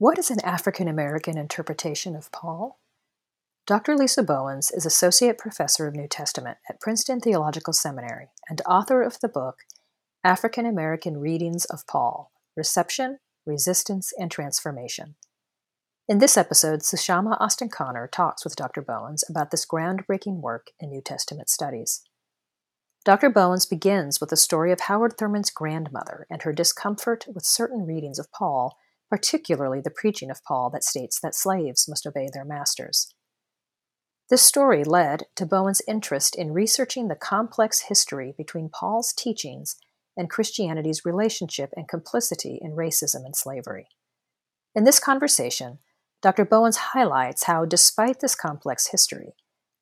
What is an African American interpretation of Paul? Dr. Lisa Bowens is Associate Professor of New Testament at Princeton Theological Seminary and author of the book African American Readings of Paul Reception, Resistance, and Transformation. In this episode, Sushama Austin Connor talks with Dr. Bowens about this groundbreaking work in New Testament studies. Dr. Bowens begins with the story of Howard Thurman's grandmother and her discomfort with certain readings of Paul, particularly the preaching of Paul that states that slaves must obey their masters. This story led to Bowens' interest in researching the complex history between Paul's teachings and Christianity's relationship and complicity in racism and slavery. In this conversation, Dr. Bowens highlights how, despite this complex history,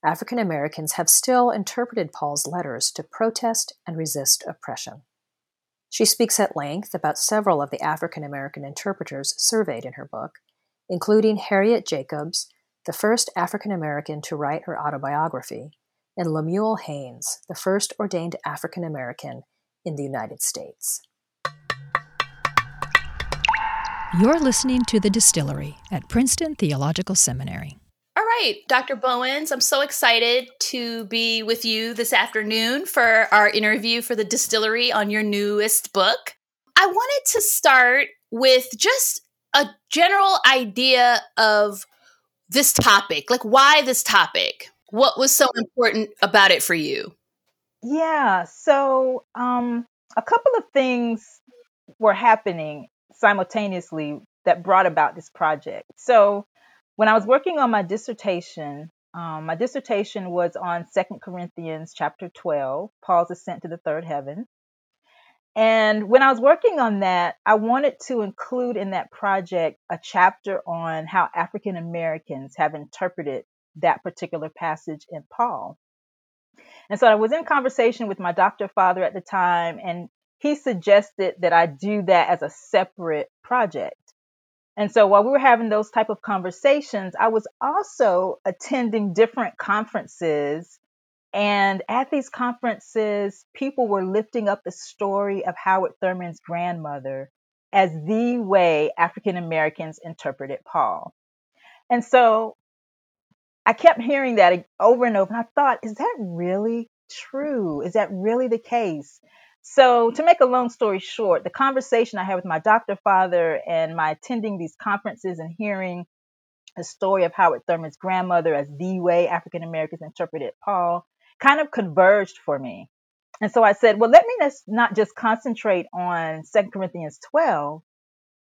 African Americans have still interpreted Paul's letters to protest and resist oppression. She speaks at length about several of the African American interpreters surveyed in her book, including Harriet Jacobs, the first African American to write her autobiography, and Lemuel Haynes, the first ordained African American in the United States. You're listening to The Distillery at Princeton Theological Seminary right, Dr. Bowens, I'm so excited to be with you this afternoon for our interview for the distillery on your newest book. I wanted to start with just a general idea of this topic. Like, why this topic? What was so important about it for you? Yeah, so um, a couple of things were happening simultaneously that brought about this project. So, when I was working on my dissertation, um, my dissertation was on Second Corinthians chapter 12, Paul's ascent to the third heaven. And when I was working on that, I wanted to include in that project a chapter on how African Americans have interpreted that particular passage in Paul. And so I was in conversation with my doctor father at the time, and he suggested that I do that as a separate project. And so while we were having those type of conversations, I was also attending different conferences. And at these conferences, people were lifting up the story of Howard Thurman's grandmother as the way African Americans interpreted Paul. And so I kept hearing that over and over. And I thought, is that really true? Is that really the case? So, to make a long story short, the conversation I had with my doctor father and my attending these conferences and hearing the story of Howard Thurman's grandmother as the way African Americans interpreted Paul kind of converged for me. And so I said, well, let me not just concentrate on 2 Corinthians 12.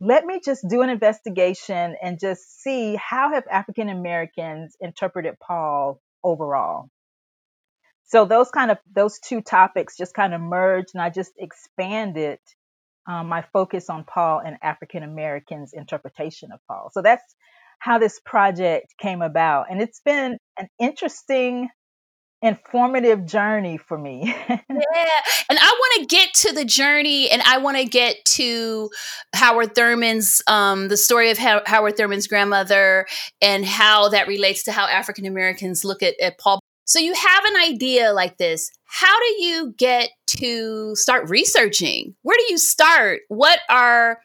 Let me just do an investigation and just see how have African Americans interpreted Paul overall so those kind of those two topics just kind of merged and i just expanded um, my focus on paul and african americans interpretation of paul so that's how this project came about and it's been an interesting informative journey for me. yeah. And I want to get to the journey and I want to get to Howard Thurman's, um, the story of How- Howard Thurman's grandmother and how that relates to how African Americans look at, at Paul so you have an idea like this. How do you get to start researching? Where do you start? What are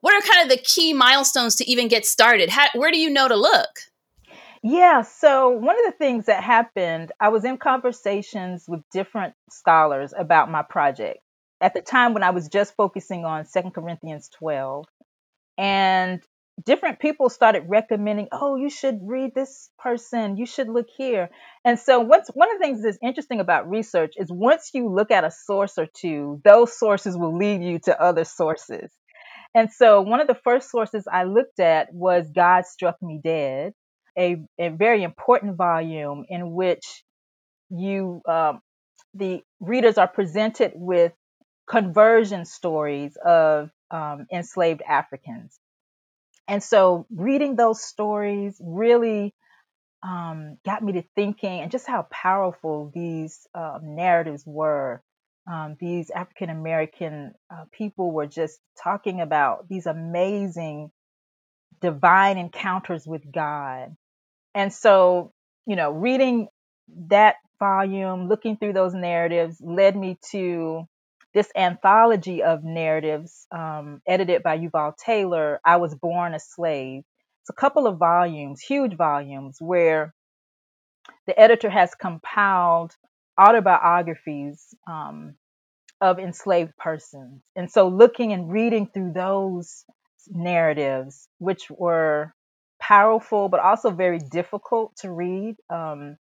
what are kind of the key milestones to even get started? How, where do you know to look? Yeah, so one of the things that happened, I was in conversations with different scholars about my project. At the time when I was just focusing on Second Corinthians 12, and different people started recommending, oh, you should read this person, you should look here. And so what's one of the things that's interesting about research is once you look at a source or two, those sources will lead you to other sources. And so one of the first sources I looked at was God Struck Me Dead, a, a very important volume in which you um, the readers are presented with conversion stories of um, enslaved Africans. And so reading those stories really um, got me to thinking and just how powerful these uh, narratives were. Um, these African American uh, people were just talking about these amazing divine encounters with God. And so, you know, reading that volume, looking through those narratives led me to this anthology of narratives um, edited by Yuval Taylor, I Was Born a Slave. It's a couple of volumes, huge volumes, where the editor has compiled autobiographies um, of enslaved persons. And so looking and reading through those narratives, which were powerful but also very difficult to read. Um,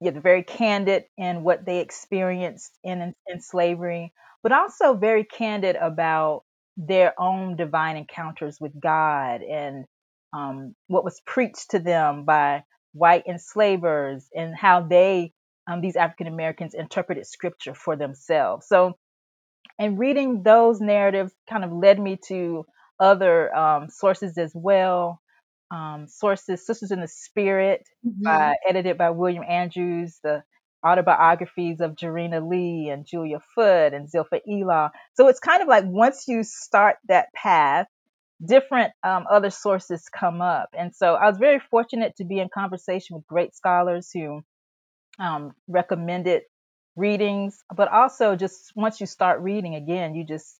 yeah, very candid in what they experienced in, in slavery, but also very candid about their own divine encounters with God and um, what was preached to them by white enslavers and how they, um, these African Americans, interpreted scripture for themselves. So, and reading those narratives kind of led me to other um, sources as well um, sources, Sisters in the Spirit, mm-hmm. by, edited by William Andrews, the autobiographies of Jarena Lee and Julia Foote and Zilpha Elaw. So it's kind of like once you start that path, different um, other sources come up. And so I was very fortunate to be in conversation with great scholars who um, recommended readings, but also just once you start reading again, you just,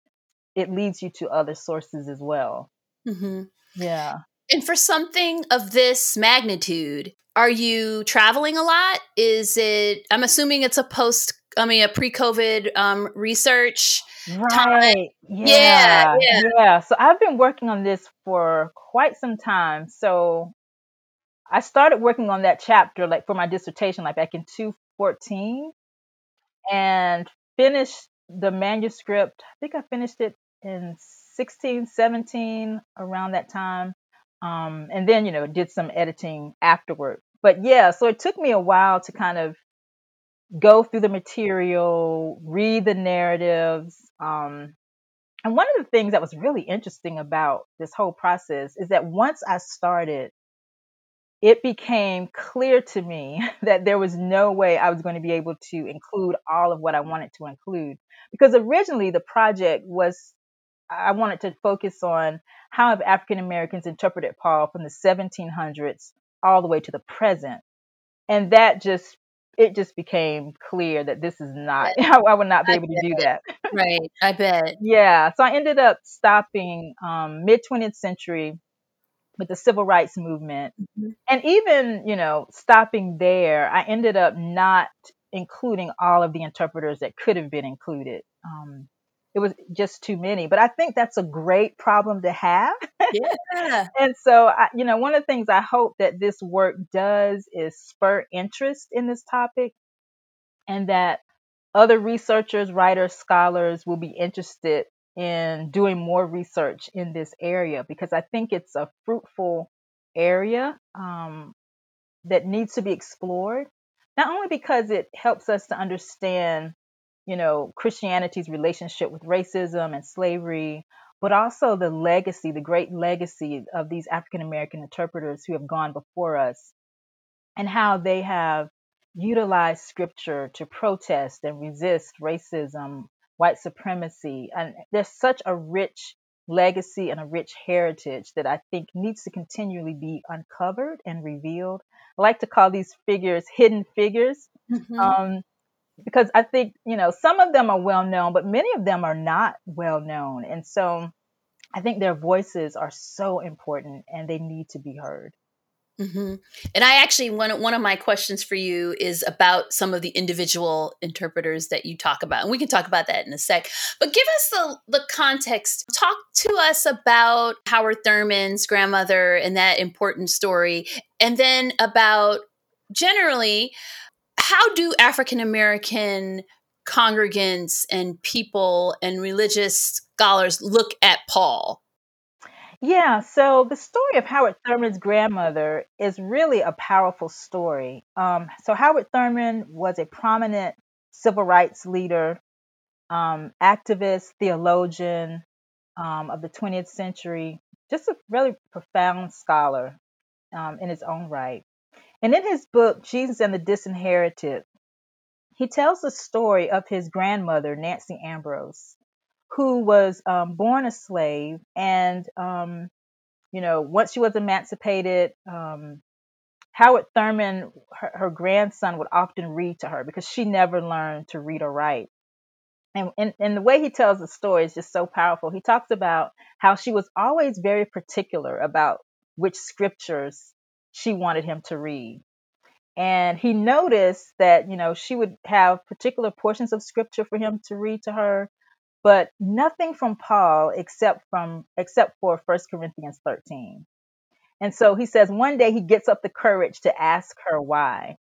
it leads you to other sources as well. Mm-hmm. Yeah. And for something of this magnitude, are you traveling a lot? Is it, I'm assuming it's a post, I mean, a pre COVID um, research. Right. Yeah, yeah, yeah. Yeah. So I've been working on this for quite some time. So I started working on that chapter, like for my dissertation, like back in 2014 and finished the manuscript. I think I finished it in 16, 17, around that time. Um, and then, you know, did some editing afterward. But yeah, so it took me a while to kind of go through the material, read the narratives. Um, and one of the things that was really interesting about this whole process is that once I started, it became clear to me that there was no way I was going to be able to include all of what I wanted to include. Because originally the project was I wanted to focus on how have African Americans interpreted Paul from the 1700s all the way to the present, and that just it just became clear that this is not I would not be able to do that. right, I bet. yeah, so I ended up stopping um, mid 20th century with the civil rights movement, mm-hmm. and even you know stopping there, I ended up not including all of the interpreters that could have been included. Um, it was just too many. But I think that's a great problem to have. Yeah. and so, I, you know, one of the things I hope that this work does is spur interest in this topic and that other researchers, writers, scholars will be interested in doing more research in this area because I think it's a fruitful area um, that needs to be explored. Not only because it helps us to understand you know, Christianity's relationship with racism and slavery, but also the legacy, the great legacy of these African American interpreters who have gone before us and how they have utilized scripture to protest and resist racism, white supremacy. And there's such a rich legacy and a rich heritage that I think needs to continually be uncovered and revealed. I like to call these figures hidden figures. Mm-hmm. Um, because I think, you know, some of them are well known, but many of them are not well known. And so I think their voices are so important and they need to be heard. Mm-hmm. And I actually one one of my questions for you is about some of the individual interpreters that you talk about, and we can talk about that in a sec. But give us the the context. Talk to us about Howard Thurman's grandmother and that important story, and then about generally how do African American congregants and people and religious scholars look at Paul? Yeah, so the story of Howard Thurman's grandmother is really a powerful story. Um, so, Howard Thurman was a prominent civil rights leader, um, activist, theologian um, of the 20th century, just a really profound scholar um, in his own right. And in his book, Jesus and the Disinherited, he tells the story of his grandmother, Nancy Ambrose, who was um, born a slave. And, um, you know, once she was emancipated, um, Howard Thurman, her, her grandson, would often read to her because she never learned to read or write. and, and, and the way he tells the story is just so powerful. He talks about how she was always very particular about which scriptures she wanted him to read. And he noticed that, you know, she would have particular portions of scripture for him to read to her, but nothing from Paul except from except for First Corinthians 13. And so he says one day he gets up the courage to ask her why.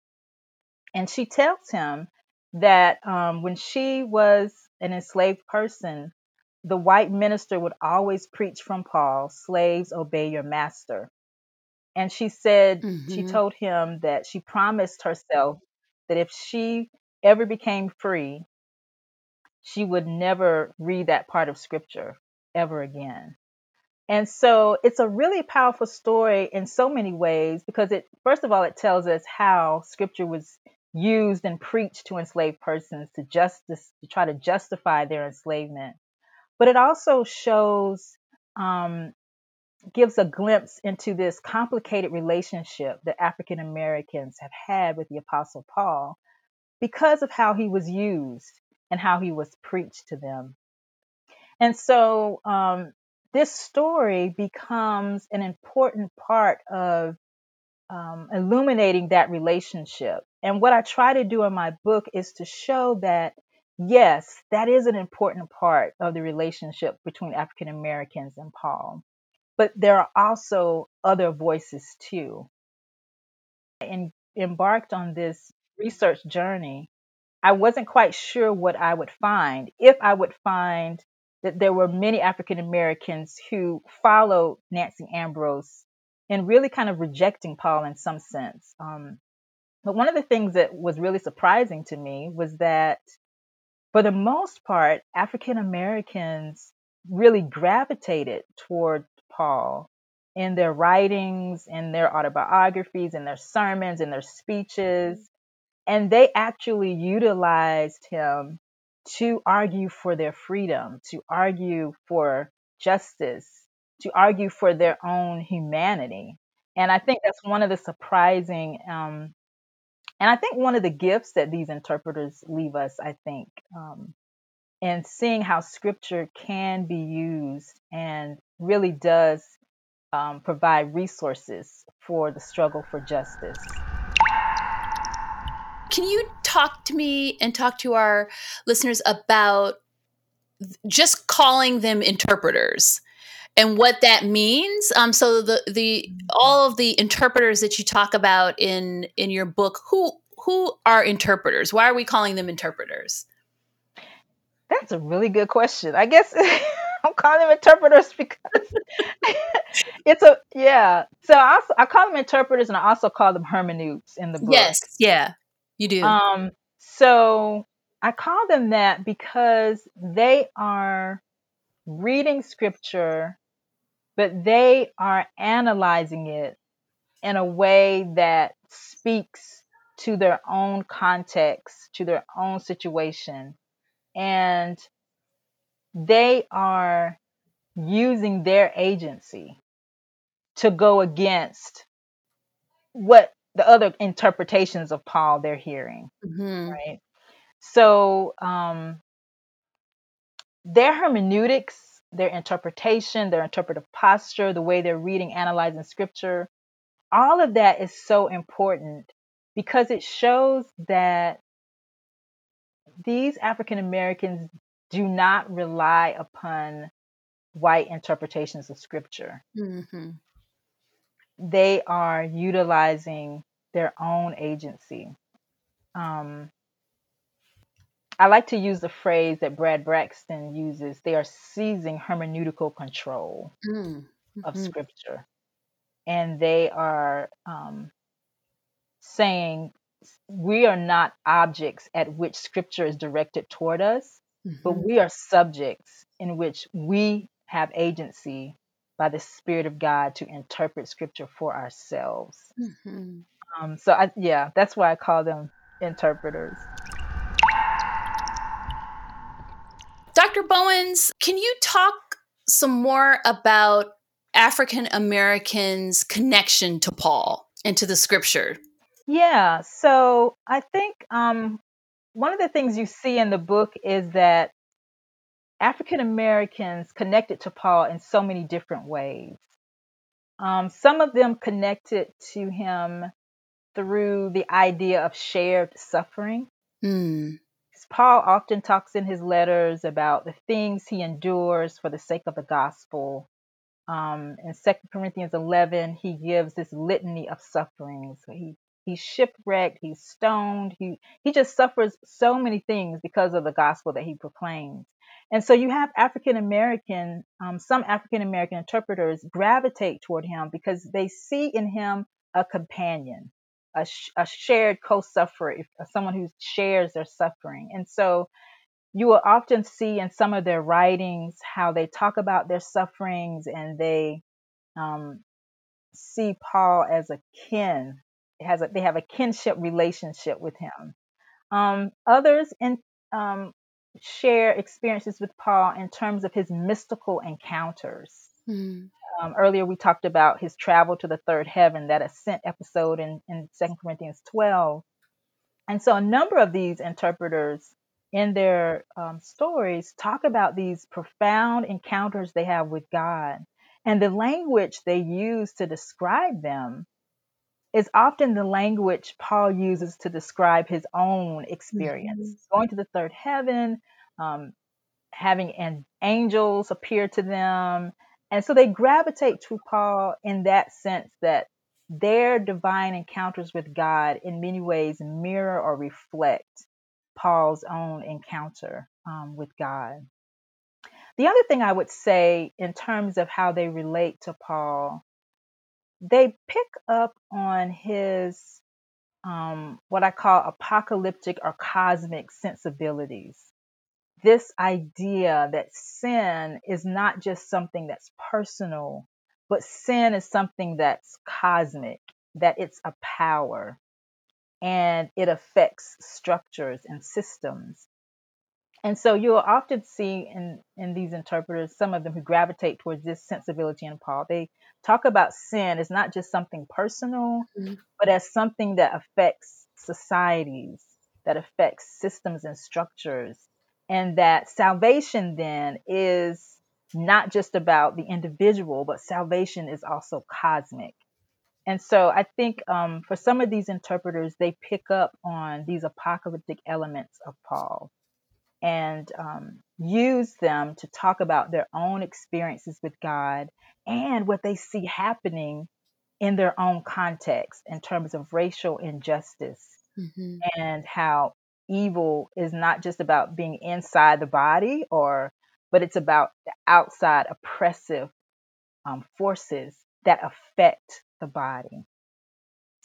And she tells him that um, when she was an enslaved person, the white minister would always preach from Paul, slaves obey your master. And she said, mm-hmm. she told him that she promised herself that if she ever became free, she would never read that part of scripture ever again. And so it's a really powerful story in so many ways because it, first of all, it tells us how scripture was used and preached to enslaved persons to justice to try to justify their enslavement. But it also shows, um, gives a glimpse into this complicated relationship that African Americans have had with the Apostle Paul because of how he was used and how he was preached to them. And so um, this story becomes an important part of um, illuminating that relationship. And what I try to do in my book is to show that, yes, that is an important part of the relationship between African Americans and Paul. But there are also other voices too. And embarked on this research journey, I wasn't quite sure what I would find, if I would find that there were many African Americans who followed Nancy Ambrose and really kind of rejecting Paul in some sense. Um, but one of the things that was really surprising to me was that, for the most part, African Americans really gravitated toward Paul in their writings, in their autobiographies, in their sermons, in their speeches. And they actually utilized him to argue for their freedom, to argue for justice, to argue for their own humanity. And I think that's one of the surprising, um, and I think one of the gifts that these interpreters leave us, I think, um, and seeing how scripture can be used and really does um, provide resources for the struggle for justice. Can you talk to me and talk to our listeners about just calling them interpreters? and what that means. Um, so the the all of the interpreters that you talk about in in your book, who who are interpreters? Why are we calling them interpreters? That's a really good question. I guess I'm calling them interpreters because it's a yeah. So I also, I call them interpreters, and I also call them hermeneutes in the book. Yes, yeah, you do. Um, so I call them that because they are reading scripture but they are analyzing it in a way that speaks to their own context, to their own situation. And they are using their agency to go against what the other interpretations of Paul they're hearing. Mm-hmm. Right. So um, their hermeneutics their interpretation, their interpretive posture, the way they're reading, analyzing scripture, all of that is so important because it shows that these African Americans do not rely upon white interpretations of scripture. Mm-hmm. They are utilizing their own agency. Um, I like to use the phrase that Brad Braxton uses they are seizing hermeneutical control mm. of mm-hmm. scripture. And they are um, saying we are not objects at which scripture is directed toward us, mm-hmm. but we are subjects in which we have agency by the Spirit of God to interpret scripture for ourselves. Mm-hmm. Um, so, I, yeah, that's why I call them interpreters. Dr. Bowens, can you talk some more about African Americans' connection to Paul and to the scripture? Yeah, so I think um, one of the things you see in the book is that African Americans connected to Paul in so many different ways. Um, some of them connected to him through the idea of shared suffering. Mm. Paul often talks in his letters about the things he endures for the sake of the gospel. Um, in 2 Corinthians 11, he gives this litany of sufferings. He he's shipwrecked, he's stoned, he he just suffers so many things because of the gospel that he proclaims. And so you have African American, um, some African American interpreters gravitate toward him because they see in him a companion, a, sh- a shared co-sufferer, uh, someone who shares their suffering. And so you will often see in some of their writings how they talk about their sufferings and they um, see Paul as a kin. Has a, they have a kinship relationship with him. Um, others in, um, share experiences with Paul in terms of his mystical encounters. Mm. Um, earlier, we talked about his travel to the third heaven, that ascent episode in, in 2 Corinthians 12. And so, a number of these interpreters in their um, stories talk about these profound encounters they have with God. And the language they use to describe them is often the language Paul uses to describe his own experience. Mm-hmm. Going to the third heaven, um, having an angels appear to them. And so they gravitate to Paul in that sense that their divine encounters with God in many ways mirror or reflect Paul's own encounter um, with God. The other thing I would say in terms of how they relate to Paul they pick up on his um, what I call apocalyptic or cosmic sensibilities. This idea that sin is not just something that's personal, but sin is something that's cosmic, that it's a power and it affects structures and systems. And so you'll often see in, in these interpreters, some of them who gravitate towards this sensibility in Paul, they talk about sin as not just something personal, mm-hmm. but as something that affects societies, that affects systems and structures. And that salvation then is not just about the individual, but salvation is also cosmic. And so I think um, for some of these interpreters, they pick up on these apocalyptic elements of Paul and um, use them to talk about their own experiences with God and what they see happening in their own context in terms of racial injustice mm-hmm. and how evil is not just about being inside the body or but it's about the outside oppressive um, forces that affect the body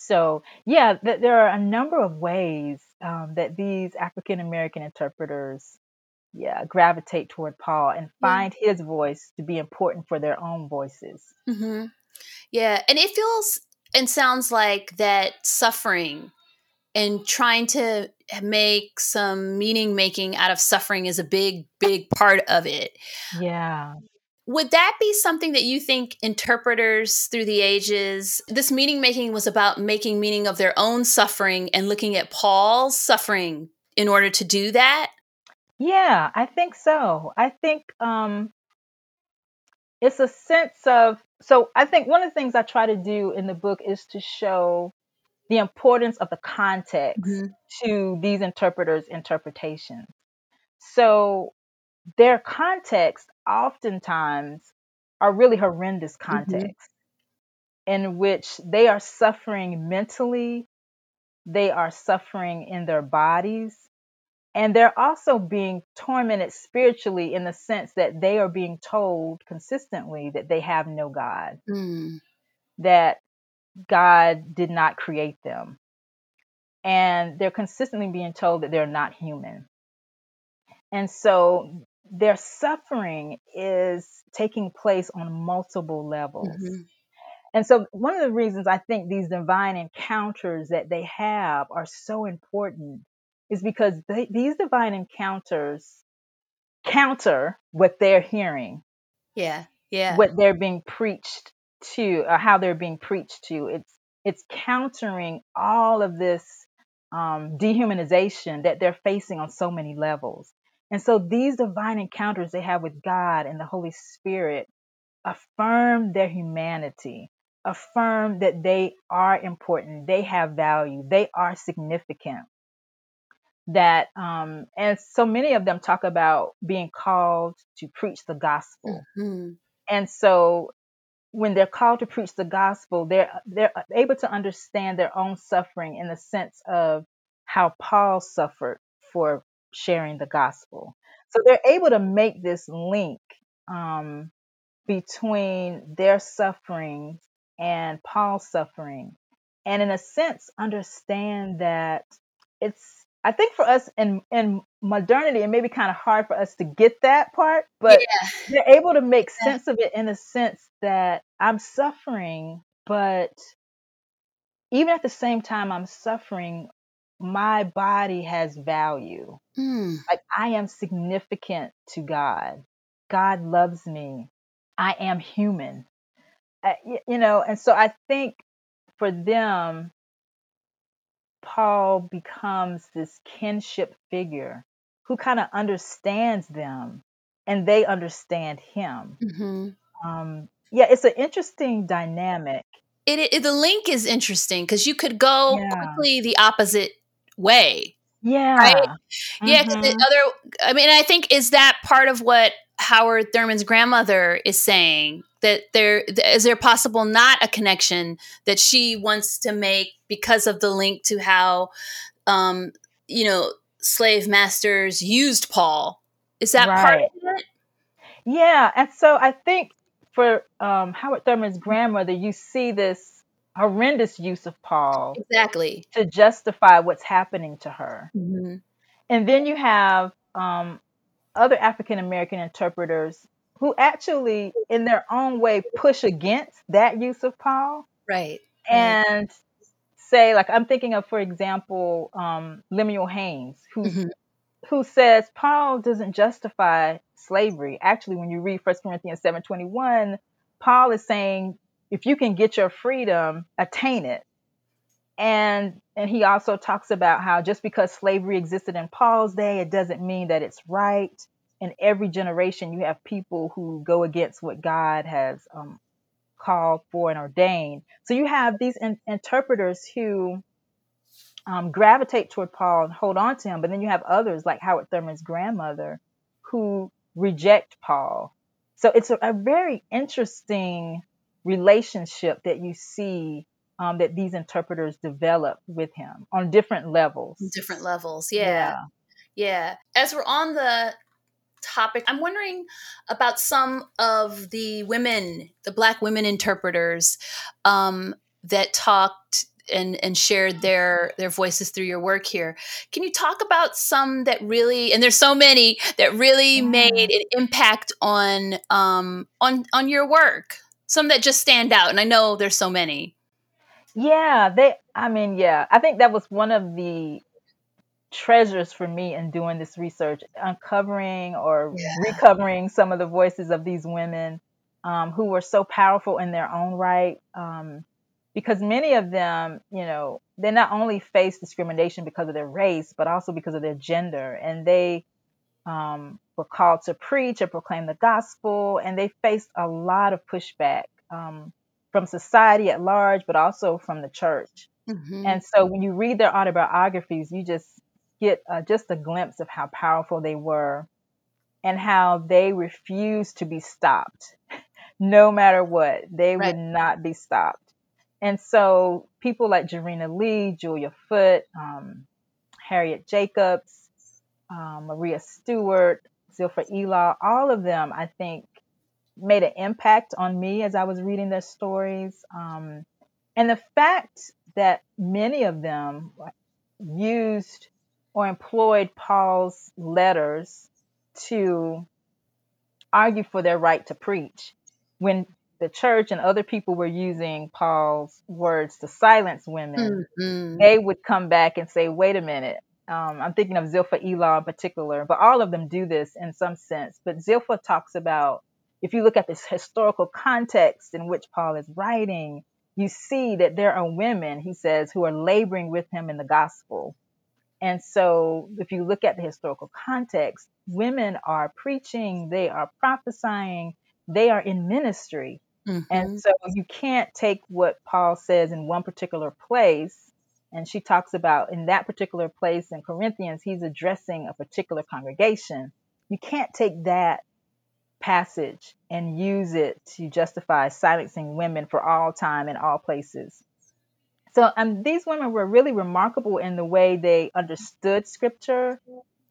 so yeah th- there are a number of ways um, that these African American interpreters, yeah, gravitate toward Paul and find yeah. his voice to be important for their own voices. Mm-hmm. Yeah, and it feels and sounds like that suffering and trying to make some meaning making out of suffering is a big, big part of it. Yeah. Would that be something that you think interpreters through the ages, this meaning making was about making meaning of their own suffering and looking at Paul's suffering in order to do that? Yeah, I think so. I think um, it's a sense of, so I think one of the things I try to do in the book is to show the importance of the context mm-hmm. to these interpreters' interpretations. So their context oftentimes are really horrendous contexts mm-hmm. in which they are suffering mentally, they are suffering in their bodies, and they're also being tormented spiritually in the sense that they are being told consistently that they have no God, mm. that God did not create them. And they're consistently being told that they're not human. And so their suffering is taking place on multiple levels. Mm-hmm. And so, one of the reasons I think these divine encounters that they have are so important is because they, these divine encounters counter what they're hearing. Yeah, yeah. What they're being preached to, or how they're being preached to. It's it's countering all of this um, dehumanization that they're facing on so many levels. And so these divine encounters they have with God and the Holy Spirit affirm their humanity, affirm that they are important, they have value, they are significant. That um, and so many of them talk about being called to preach the gospel. Mm-hmm. And so when they're called to preach the gospel, they're they're able to understand their own suffering in the sense of how Paul suffered for sharing the gospel. So they're able to make this link um, between their suffering and Paul's suffering, and in a sense, understand that it's. I think for us in in modernity, it may be kind of hard for us to get that part, but Yeah. they're able to make sense of it in the sense that I'm suffering, but even at the same time I'm suffering, my body has value. Mm. Like I am significant to God. God loves me. I am human. I, y- you know, and so I think for them, Paul becomes this kinship figure who kind of understands them and they understand him. hmm Um, yeah, it's an interesting dynamic. It, it the link is interesting because you could go Yeah. quickly the opposite way. Yeah. Yeah, 'cause the Mhm. other. I mean, I think is that part of what Howard Thurman's grandmother is saying that there is there possible not a connection that she wants to make because of the link to how, um, you know, slave masters used Paul. Is that part of it? Yeah, and so I think for um, Howard Thurman's grandmother, you see this horrendous use of Paul Exactly. to justify what's happening to her. Mhm. And then you have um, other African American interpreters who actually, in their own way, push against that use of Paul Right. and say, like, I'm thinking of, for example, um, Lemuel Haynes, who Mhm. who says Paul doesn't justify slavery. Actually, when you read 1 Corinthians 7:21, Paul is saying if you can get your freedom, attain it. And and he also talks about how just because slavery existed in Paul's day, it doesn't mean that it's right. In every generation, you have people who go against what God has um, called for and ordained. So you have these in- interpreters who um, gravitate toward Paul and hold on to him, but then you have others like Howard Thurman's grandmother who reject Paul. So it's a, a very interesting relationship that you see um, that these interpreters develop with him on different levels. Different levels. Yeah. Yeah. As we're on the topic, I'm wondering about some of the women, the Black women interpreters um, that talked and, and shared their their voices through your work here. Can you talk about some that really, and there's so many that really Yeah. made an impact on um, on on your work? Some that just stand out, and I know there's so many. Yeah, they, I mean, yeah, I think that was one of the treasures for me in doing this research, uncovering or Yeah. recovering some of the voices of these women um, who were so powerful in their own right. Um, because many of them, you know, they not only face discrimination because of their race, but also because of their gender. And they um, were called to preach or proclaim the gospel, and they faced a lot of pushback um, from society at large, but also from the church. Mhm. And so when you read their autobiographies, you just get uh, just a glimpse of how powerful they were and how they refused to be stopped no matter what. They Right. would not be stopped. And so people like Jarena Lee, Julia Foote, um, Harriet Jacobs, um, Maria Stewart, Zilpha Elaw, all of them, I think, made an impact on me as I was reading their stories. Um, and the fact that many of them used or employed Paul's letters to argue for their right to preach when the church and other people were using Paul's words to silence women Mhm. they would come back and say, wait a minute. Um, I'm thinking of Zilpha Elaw in particular, but all of them do this in some sense. But Zilpha talks about, if you look at this historical context in which Paul is writing, you see that there are women, he says, who are laboring with him in the gospel. And so, if you look at the historical context, women are preaching, they are prophesying, they are in ministry. Mm-hmm. And so, you can't take what Paul says in one particular place. And she talks about in that particular place in Corinthians, he's addressing a particular congregation. You can't take that passage and use it to justify silencing women for all time and all places. So um, these women were really remarkable in the way they understood scripture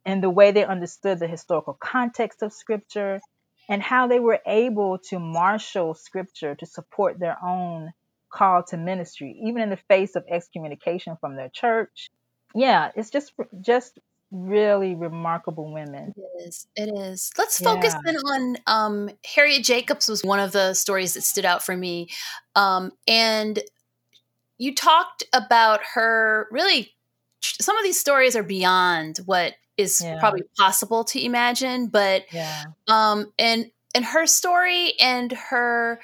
and the way they understood the historical context of scripture and how they were able to marshal scripture to support their own call to ministry, even in the face of excommunication from their church. Yeah, it's just just really remarkable women. It is. It is. Let's focus yeah. in on um, Harriet Jacobs was one of the stories that stood out for me, um, and you talked about her. Really, some of these stories are beyond what is yeah. probably possible to imagine, but yeah. um, and and her story and her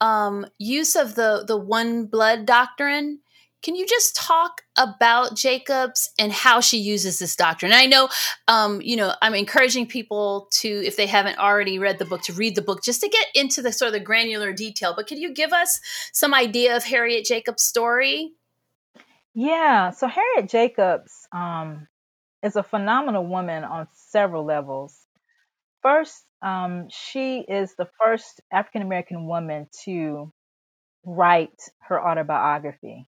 um, use of the the one blood doctrine can you just talk about Jacobs and how she uses this doctrine? I know, um, you know, I'm encouraging people to, if they haven't already read the book, to read the book just to get into the sort of the granular detail. But can you give us some idea of Harriet Jacobs' story? Yeah. So Harriet Jacobs um, is a phenomenal woman on several levels. First, um, she is the first African American woman to write her autobiography.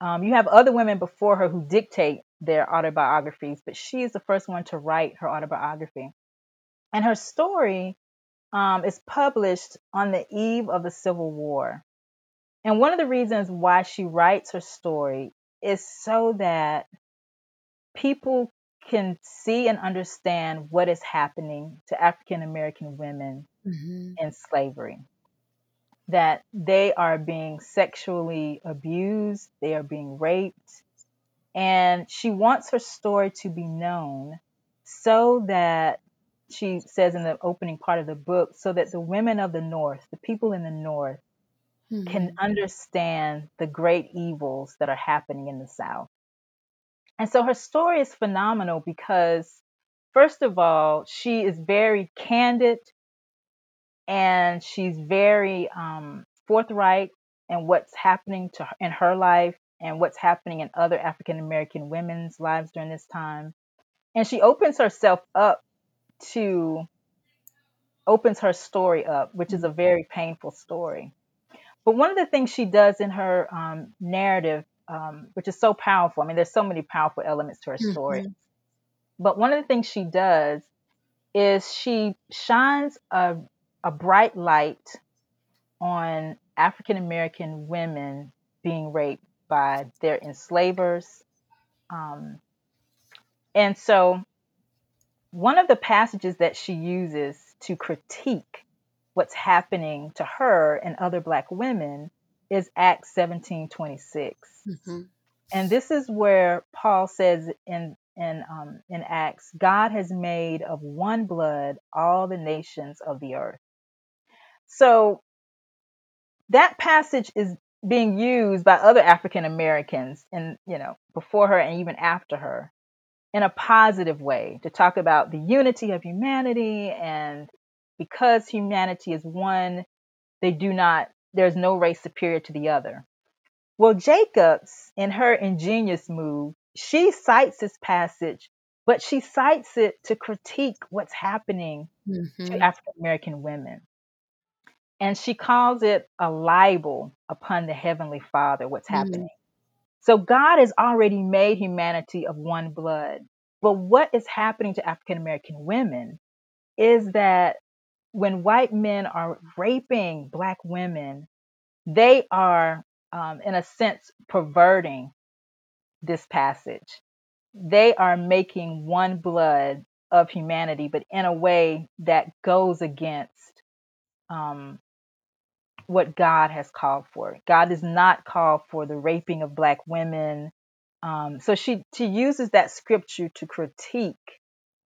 Um, you have other women before her who dictate their autobiographies, but she is the first one to write her autobiography. And her story um, is published on the eve of the Civil War. And one of the reasons why she writes her story is so that people can see and understand what is happening to African American women mm-hmm. in slavery that they are being sexually abused, they are being raped. And she wants her story to be known so that she says in the opening part of the book, so that the women of the North, the people in the North, mm-hmm. can understand the great evils that are happening in the South. And so her story is phenomenal because, first of all, she is very candid and she's very um, forthright in what's happening to her, in her life and what's happening in other African American women's lives during this time. And she opens herself up to opens her story up, which is a very painful story. But one of the things she does in her um, narrative, um, which is so powerful, I mean, there's so many powerful elements to her story. Mm-hmm. But one of the things she does is she shines a a bright light on African American women being raped by their enslavers. Um, and so, one of the passages that she uses to critique what's happening to her and other Black women is Acts 17 26. Mm-hmm. And this is where Paul says in in um, in Acts, God has made of one blood all the nations of the earth. So that passage is being used by other African Americans and you know before her and even after her in a positive way to talk about the unity of humanity and because humanity is one they do not there's no race superior to the other well jacobs in her ingenious move she cites this passage but she cites it to critique what's happening mm-hmm. to african american women and she calls it a libel upon the Heavenly Father, what's mm. happening. So God has already made humanity of one blood. But what is happening to African American women is that when white men are raping Black women, they are, um, in a sense, perverting this passage. They are making one blood of humanity, but in a way that goes against um, what God has called for. God does not call for the raping of black women. Um, so she she uses that scripture to critique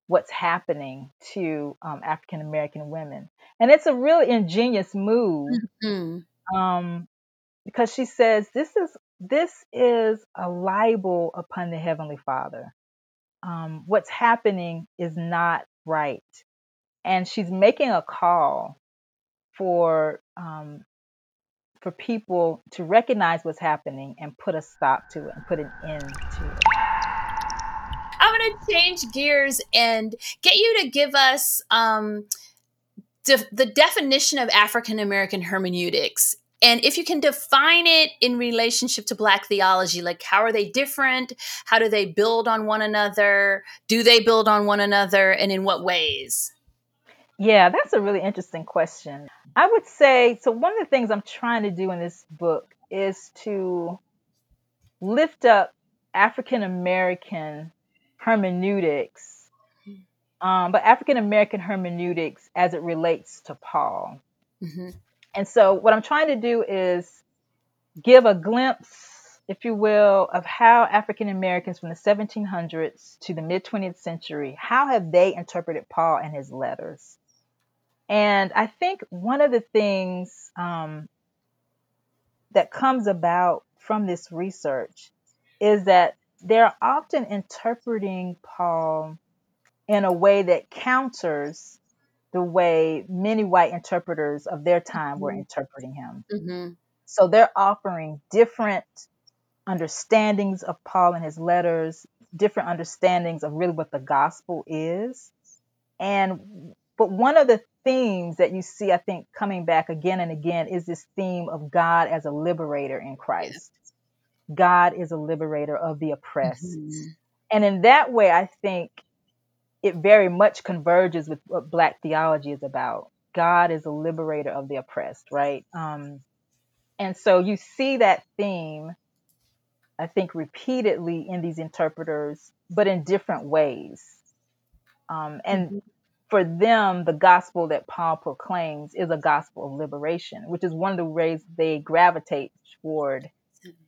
what's happening to um, African American women, and it's a really ingenious move mm-hmm. um, because she says this is this is a libel upon the Heavenly Father. um, what's happening is not right. And she's making a call for um, for people to recognize what's happening and put a stop to it and put an end to it. I'm going to change gears and get you to give us um, de- the definition of African American hermeneutics. And if you can define it in relationship to Black theology, like how are they different? How do they build on one another? Do they build on one another? And in what ways? Yeah, that's a really interesting question. I would say so. One of the things I'm trying to do in this book is to lift up African American hermeneutics, um, but African American hermeneutics as it relates to Paul. Mm-hmm. And so, what I'm trying to do is give a glimpse, if you will, of how African Americans from the 1700s to the mid 20th century, how have they interpreted Paul and his letters? And I think one of the things um, that comes about from this research is that they're often interpreting Paul in a way that counters the way many white interpreters of their time were mm-hmm. interpreting him. Mm-hmm. So they're offering different understandings of Paul and his letters, different understandings of really what the gospel is. And but one of the themes that you see, I think, coming back again and again is this theme of God as a liberator in Christ. God is a liberator of the oppressed. Mm-hmm. And in that way, I think it very much converges with what Black theology is about. God is a liberator of the oppressed, right? Um, and so you see that theme, I think, repeatedly in these interpreters, but in different ways. Um, and mm-hmm for them, the gospel that Paul proclaims is a gospel of liberation, which is one of the ways they gravitate toward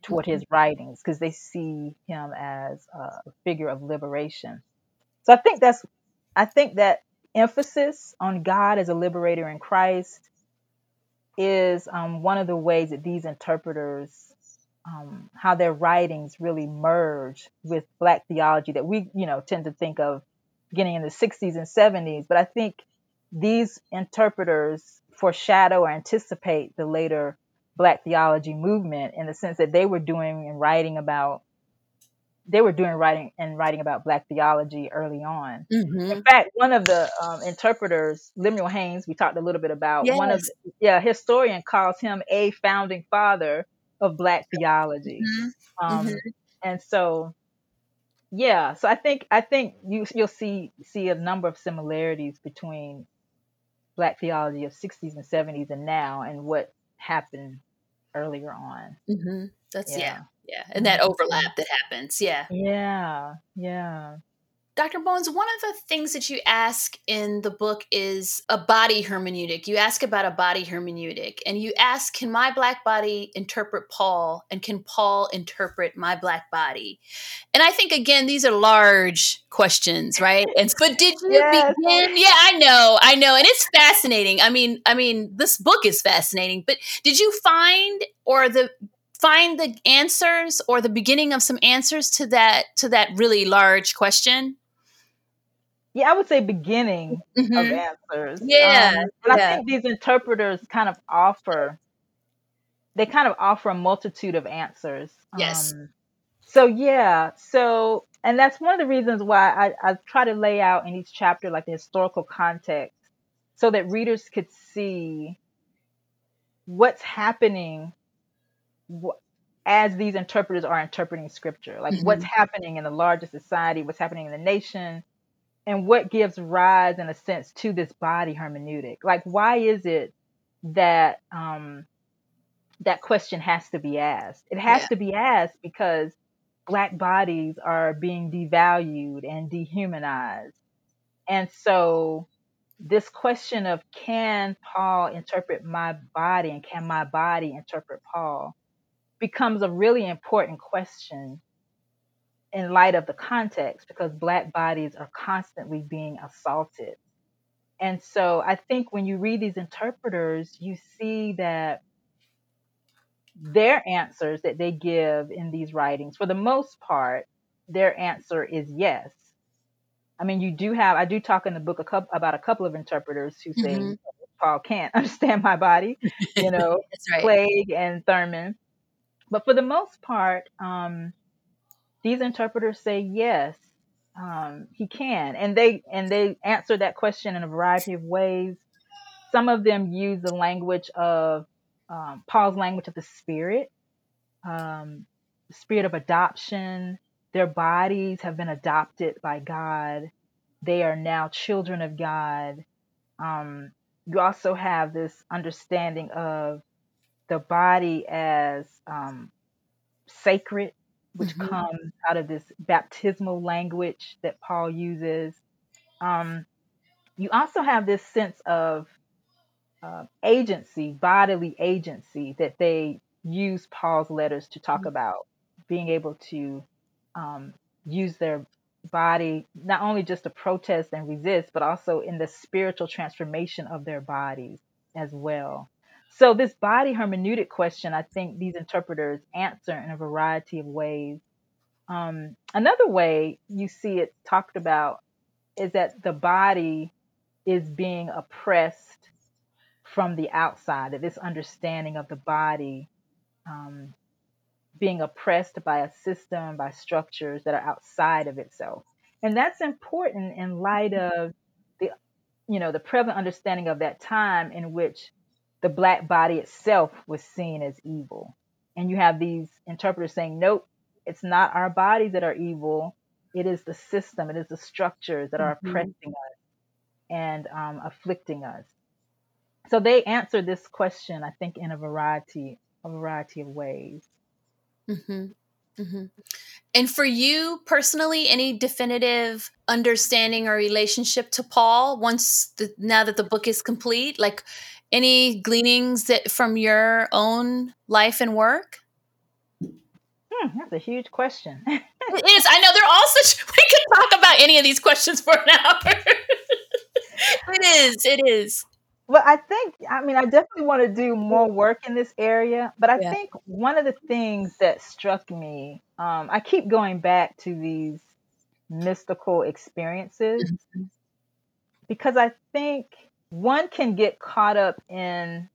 toward his writings because they see him as a figure of liberation. So I think that's I think that emphasis on God as a liberator in Christ is um, one of the ways that these interpreters um, how their writings really merge with black theology that we you know tend to think of beginning in the 60s and 70s. But I think these interpreters foreshadow or anticipate the later Black theology movement in the sense that they were doing and writing about they were doing writing and writing about Black theology early on. Mm-hmm. In fact, one of the um, interpreters, Lemuel Haynes, we talked a little bit about. Yes. One of the, yeah, historian calls him a founding father of Black theology. Mm-hmm. Um, mm-hmm. And so yeah, so I think I think you you'll see see a number of similarities between Black theology of 60s and 70s and now, and what happened earlier on. Mm-hmm. That's yeah. yeah, yeah, and that overlap that happens. Yeah, yeah, yeah. Dr. Bowens, one of the things that you ask in the book is a body hermeneutic. You ask about a body hermeneutic, and you ask, Can my black body interpret Paul? And can Paul interpret my black body? And I think, again, these are large questions, right? And but did you yes. begin? Yeah, I know, I know. And it's fascinating. I mean, I mean, this book is fascinating, but did you find or the find the answers or the beginning of some answers to that to that really large question yeah, I would say beginning mm-hmm. of answers. Yeah. Um, and yeah. I think these interpreters kind of offer, they kind of offer a multitude of answers. Yes. Um, so, yeah. So, and that's one of the reasons why I, I try to lay out in each chapter like the historical context so that readers could see what's happening as these interpreters are interpreting scripture. Like mm-hmm. what's happening in the larger society, what's happening in the nation and what gives rise in a sense to this body hermeneutic? Like why is it that um that question has to be asked? It has yeah. to be asked because black bodies are being devalued and dehumanized. And so this question of can paul interpret my body and can my body interpret paul becomes a really important question in light of the context because black bodies are constantly being assaulted. And so I think when you read these interpreters, you see that their answers that they give in these writings, for the most part, their answer is yes. I mean, you do have, I do talk in the book a couple, about a couple of interpreters who say mm-hmm. Paul can't understand my body, you know, right. Cleage and Thurman. But for the most part, um, these interpreters say yes, um, he can, and they and they answer that question in a variety of ways. Some of them use the language of um, Paul's language of the Spirit, um, the spirit of adoption. Their bodies have been adopted by God. They are now children of God. Um, you also have this understanding of the body as um, sacred, which mm-hmm. comes out of this baptismal language that Paul uses. Um, you also have this sense of uh, agency, bodily agency, that they use Paul's letters to talk mm-hmm. about being able to um, use their body not only just to protest and resist, but also in the spiritual transformation of their bodies as well. So, this body hermeneutic question, I think these interpreters answer in a variety of ways. Um, another way you see it talked about is that the body is being oppressed from the outside, that this understanding of the body um, being oppressed by a system, by structures that are outside of itself. And that's important in light of the, you know, the prevalent understanding of that time in which the black body itself was seen as evil. And you have these interpreters saying, nope, it's not our bodies that are evil. It is the system, it is the structures that are mm-hmm. oppressing us and um, afflicting us. So they answer this question, I think, in a variety, a variety of ways. Mm-hmm. Mm-hmm. And for you personally, any definitive understanding or relationship to Paul once the, now that the book is complete? Like any gleanings that from your own life and work? Hmm, that's a huge question. it is. I know they're all such. We could talk about any of these questions for an hour. it is. It is. Well, I think, I mean, I definitely want to do more work in this area, but I yeah. think one of the things that struck me, um, I keep going back to these mystical experiences mm-hmm. because I think one can get caught up in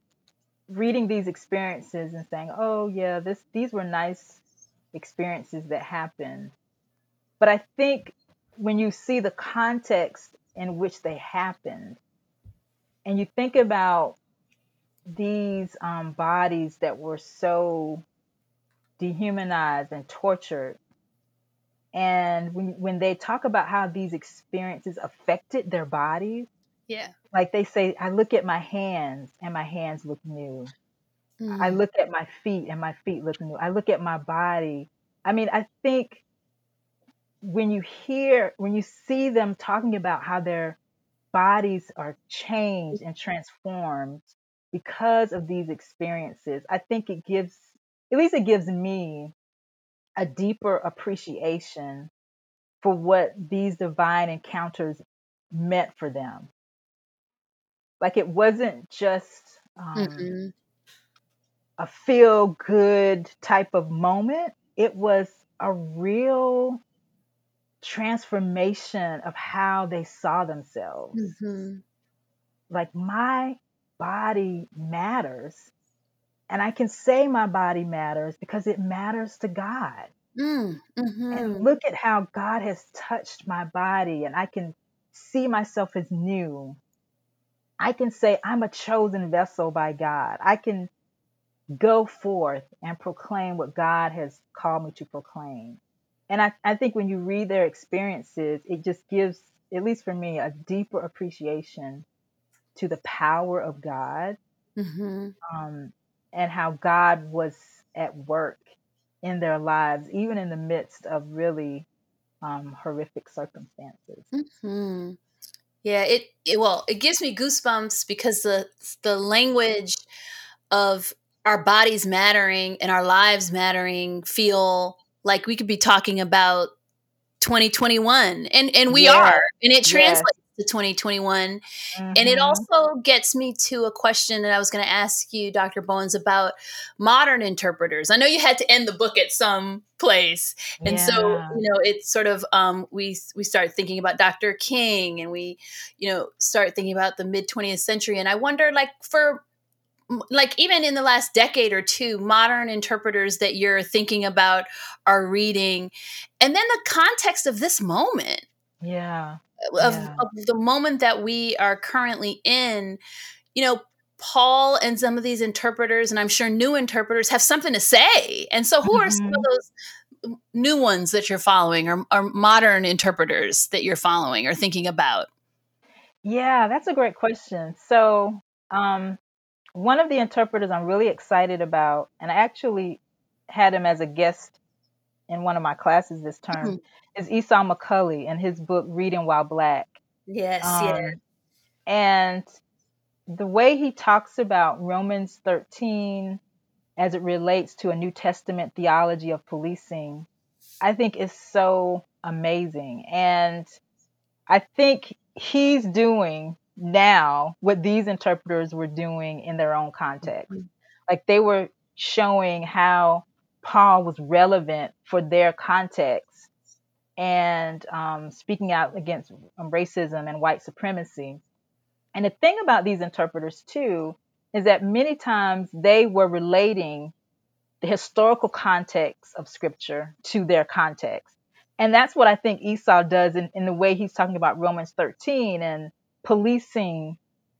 reading these experiences and saying, "Oh, yeah, this these were nice experiences that happened." But I think when you see the context in which they happened, and you think about these um, bodies that were so dehumanized and tortured and when when they talk about how these experiences affected their bodies yeah like they say i look at my hands and my hands look new mm. i look at my feet and my feet look new i look at my body i mean i think when you hear when you see them talking about how their bodies are changed and transformed because of these experiences, I think it gives, at least it gives me a deeper appreciation for what these divine encounters meant for them. Like it wasn't just um, a feel good type of moment, it was a real transformation of how they saw themselves. Mm-hmm. Like my body matters. And I can say my body matters because it matters to God. Mm, mm-hmm. And look at how God has touched my body, and I can see myself as new. I can say, I'm a chosen vessel by God. I can go forth and proclaim what God has called me to proclaim and I, I think when you read their experiences, it just gives, at least for me, a deeper appreciation to the power of God mm-hmm. um, and how God was at work in their lives, even in the midst of really um, horrific circumstances. Mm-hmm. Yeah, it, it well, it gives me goosebumps because the the language of our bodies mattering and our lives mattering feel like we could be talking about 2021 and and we yes. are and it translates. To 2021. Mm-hmm. And it mm-hmm. also gets me to a question that I was going to ask you, Dr. Bowens, about modern interpreters. I know you had to end the book at some place. And yeah. so, you know, it's sort of um, we we start thinking about Dr. King and we, you know, start thinking about the mid 20th century. And I wonder like for like even in the last decade or two modern interpreters that you're thinking about are reading and then the context of this moment yeah of, yeah. of the moment that we are currently in you know paul and some of these interpreters and i'm sure new interpreters have something to say and so who mm-hmm. are some of mm-hmm. those new ones that you're following or, or modern interpreters that you're following or thinking about yeah that's a great question so um, one of the interpreters I'm really excited about, and I actually had him as a guest in one of my classes this term, mm-hmm. Is Esau McCaulley and his book Reading While Black. Yes, um, yeah. And the way he talks about Romans 13 as it relates to a New Testament theology of policing, I think is so amazing. And I think he's doing now what these interpreters were doing in their own context. Mm-hmm. Like they were showing how Paul was relevant for their context and um, speaking out against racism and white supremacy. And the thing about these interpreters, too, is that many times they were relating the historical context of scripture to their context. And that's what I think Esau does in, in the way he's talking about Romans 13 and policing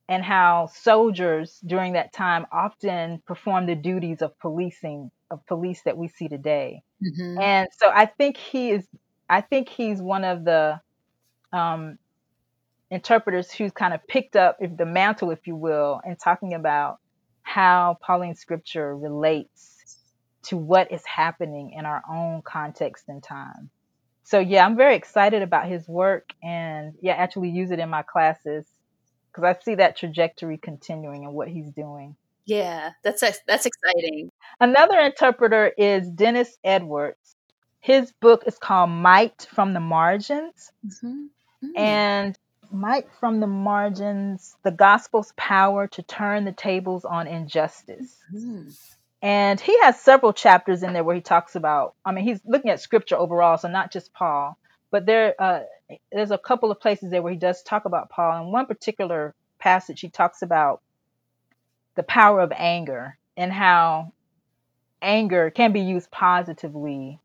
and how soldiers during that time often performed the duties of policing of police that we see today. Mm-hmm. And so I think he is I think he's one of the um, interpreters who's kind of picked up if the mantle, if you will, and talking about how Pauline scripture relates to what is happening in our own context and time so yeah, I'm very excited about his work and yeah, actually use it in my classes because I see that trajectory continuing and what he's doing. Yeah, that's that's exciting. Another interpreter is Dennis Edwards. His book is called Might from the Margins. Mm-hmm. Mm. And Might from the Margins, the gospel's power to turn the tables on injustice. Mm-hmm. And he has several chapters in there where he talks about, I mean, he's looking at scripture overall, so not just Paul, but there, uh, there's a couple of places there where he does talk about Paul. In one particular passage, he talks about the power of anger and how anger can be used positively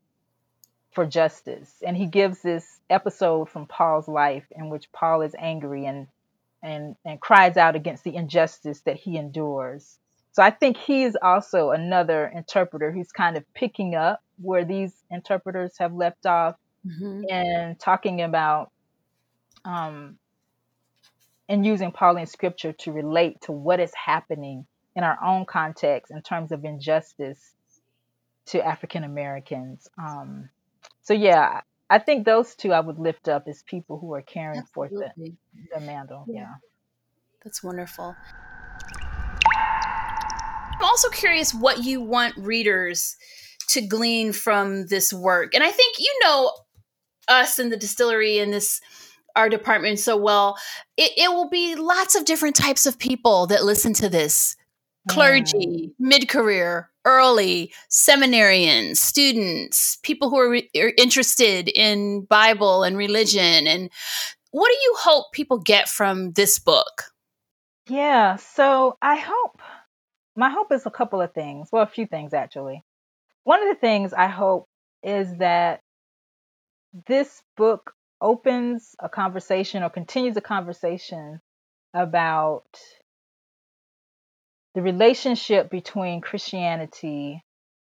for justice. And he gives this episode from Paul's life in which Paul is angry and and and cries out against the injustice that he endures. So I think he's also another interpreter who's kind of picking up where these interpreters have left off mm-hmm. and talking about um, and using Pauline scripture to relate to what is happening in our own context in terms of injustice to African Americans. Um, so yeah, I think those two I would lift up as people who are caring Absolutely. forth the, the mantle. Yeah. yeah. That's wonderful. I'm also curious what you want readers to glean from this work. And I think you know us in the distillery in this our department so well. It, it will be lots of different types of people that listen to this clergy, mm. mid career, early, seminarians, students, people who are, re- are, interested in Bible and religion. And what do you hope people get from this book? Yeah, so I hope my hope is a couple of things. Well, a few things actually. One of the things I hope is that this book opens a conversation or continues a conversation about the relationship between Christianity,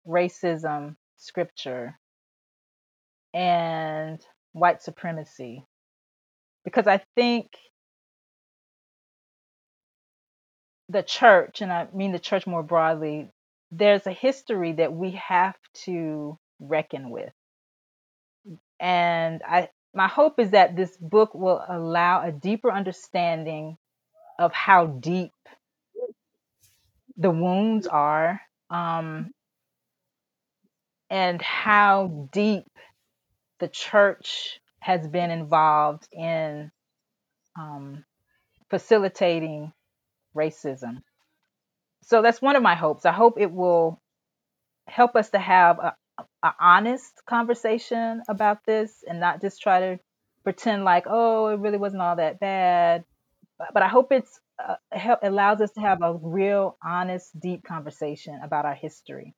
racism, scripture, and white supremacy. Because I think the church, and I mean the church more broadly, there's a history that we have to reckon with. And I my hope is that this book will allow a deeper understanding of how deep the wounds are um, and how deep the church has been involved in um, facilitating racism. So that's one of my hopes. I hope it will help us to have a, a honest conversation about this and not just try to pretend like, oh, it really wasn't all that bad. But I hope it's uh, help, allows us to have a real, honest, deep conversation about our history.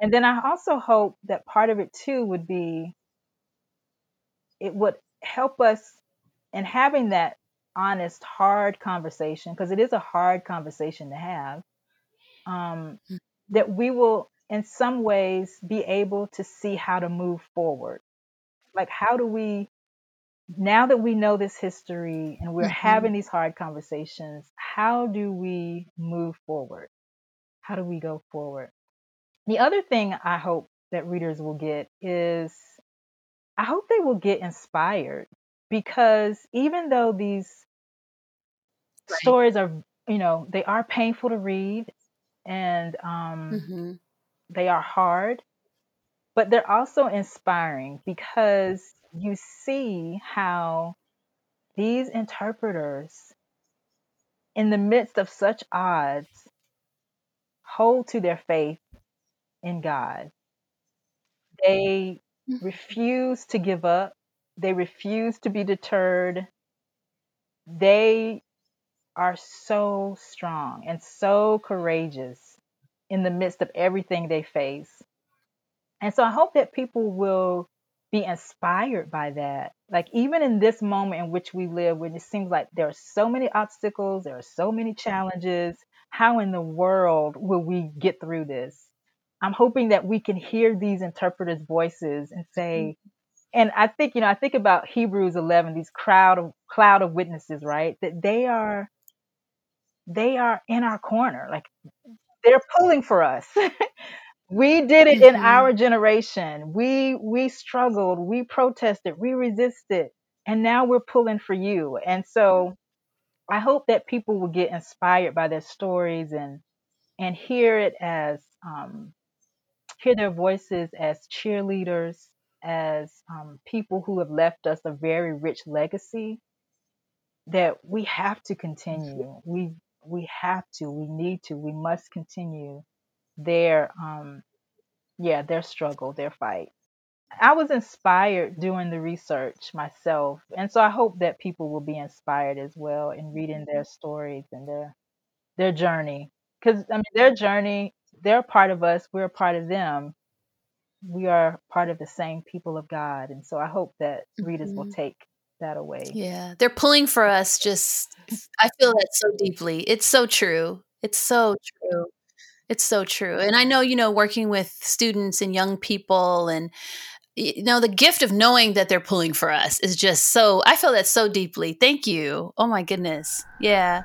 And then I also hope that part of it too would be it would help us in having that honest, hard conversation, because it is a hard conversation to have, um, mm. that we will, in some ways, be able to see how to move forward. Like, how do we, now that we know this history and we're mm-hmm. having these hard conversations, how do we move forward? How do we go forward? The other thing I hope that readers will get is I hope they will get inspired because even though these right. stories are, you know, they are painful to read and um, mm-hmm. they are hard, but they're also inspiring because you see how these interpreters, in the midst of such odds, hold to their faith in God. They mm-hmm. refuse to give up. They refuse to be deterred. They are so strong and so courageous in the midst of everything they face. And so I hope that people will be inspired by that. Like, even in this moment in which we live, when it seems like there are so many obstacles, there are so many challenges, how in the world will we get through this? I'm hoping that we can hear these interpreters' voices and say, mm-hmm. and I think, you know, I think about Hebrews 11, these crowd of cloud of witnesses, right? That they are, they are in our corner. Like they're pulling for us. we did it mm-hmm. in our generation. We, we struggled, we protested, we resisted, and now we're pulling for you. And so I hope that people will get inspired by their stories and, and hear it as, um, hear their voices as cheerleaders, as um, people who have left us a very rich legacy that we have to continue. We we have to. We need to. We must continue their um yeah their struggle, their fight. I was inspired doing the research myself, and so I hope that people will be inspired as well in reading their stories and their their journey. Because I mean, their journey they're part of us, we're a part of them. We are part of the same people of God. And so I hope that readers mm-hmm. will take that away. Yeah. They're pulling for us just I feel that so deeply. It's so true. It's so true. It's so true. And I know, you know, working with students and young people and you know, the gift of knowing that they're pulling for us is just so I feel that so deeply. Thank you. Oh my goodness. Yeah.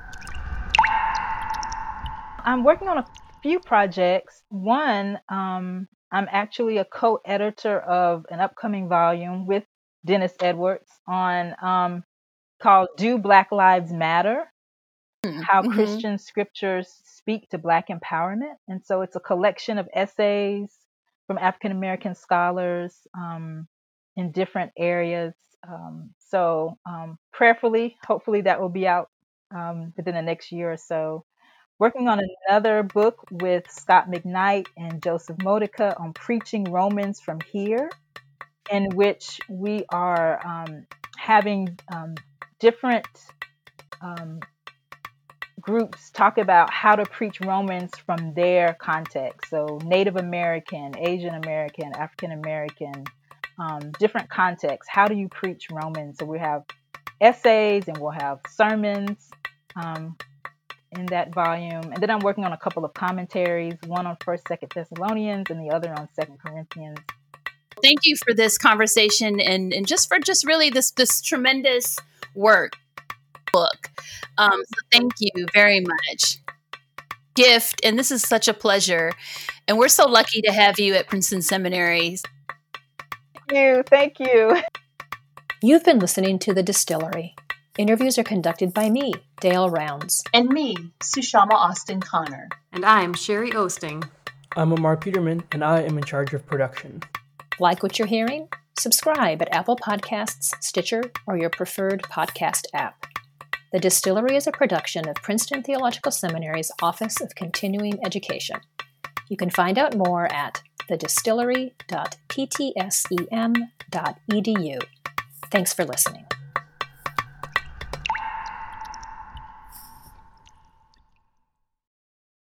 I'm working on a few projects. One, um, I'm actually a co editor of an upcoming volume with Dennis Edwards on um, called Do Black Lives Matter? Hmm, How mm-hmm. Christian scriptures speak to Black empowerment. And so it's a collection of essays from African American scholars um, in different areas. Um, so, um, prayerfully, hopefully, that will be out um, within the next year or so working on another book with Scot McKnight and Joseph Modica on preaching Romans from here, in which we are um, having um, different um, groups talk about how to preach Romans from their context. So, Native American, Asian American, African American, um, different contexts. How do you preach Romans? So, we have essays and we'll have sermons. Um, in that volume. And then I'm working on a couple of commentaries, one on First, Second Thessalonians, and the other on Second Corinthians. Thank you for this conversation and, and just for just really this this tremendous work book. Um, so thank you very much. Gift, and this is such a pleasure. And we're so lucky to have you at Princeton Seminary. Thank you. Thank you. You've been listening to The Distillery. Interviews are conducted by me, Dayle Rounds. And me, Sushama Austin Connor. And I'm Sherry Osting. I'm Amar Peterman, and I am in charge of production. Like what you're hearing? Subscribe at Apple Podcasts, Stitcher, or your preferred podcast app. The Distillery is a production of Princeton Theological Seminary's Office of Continuing Education. You can find out more at thedistillery.ptsem.edu. Thanks for listening.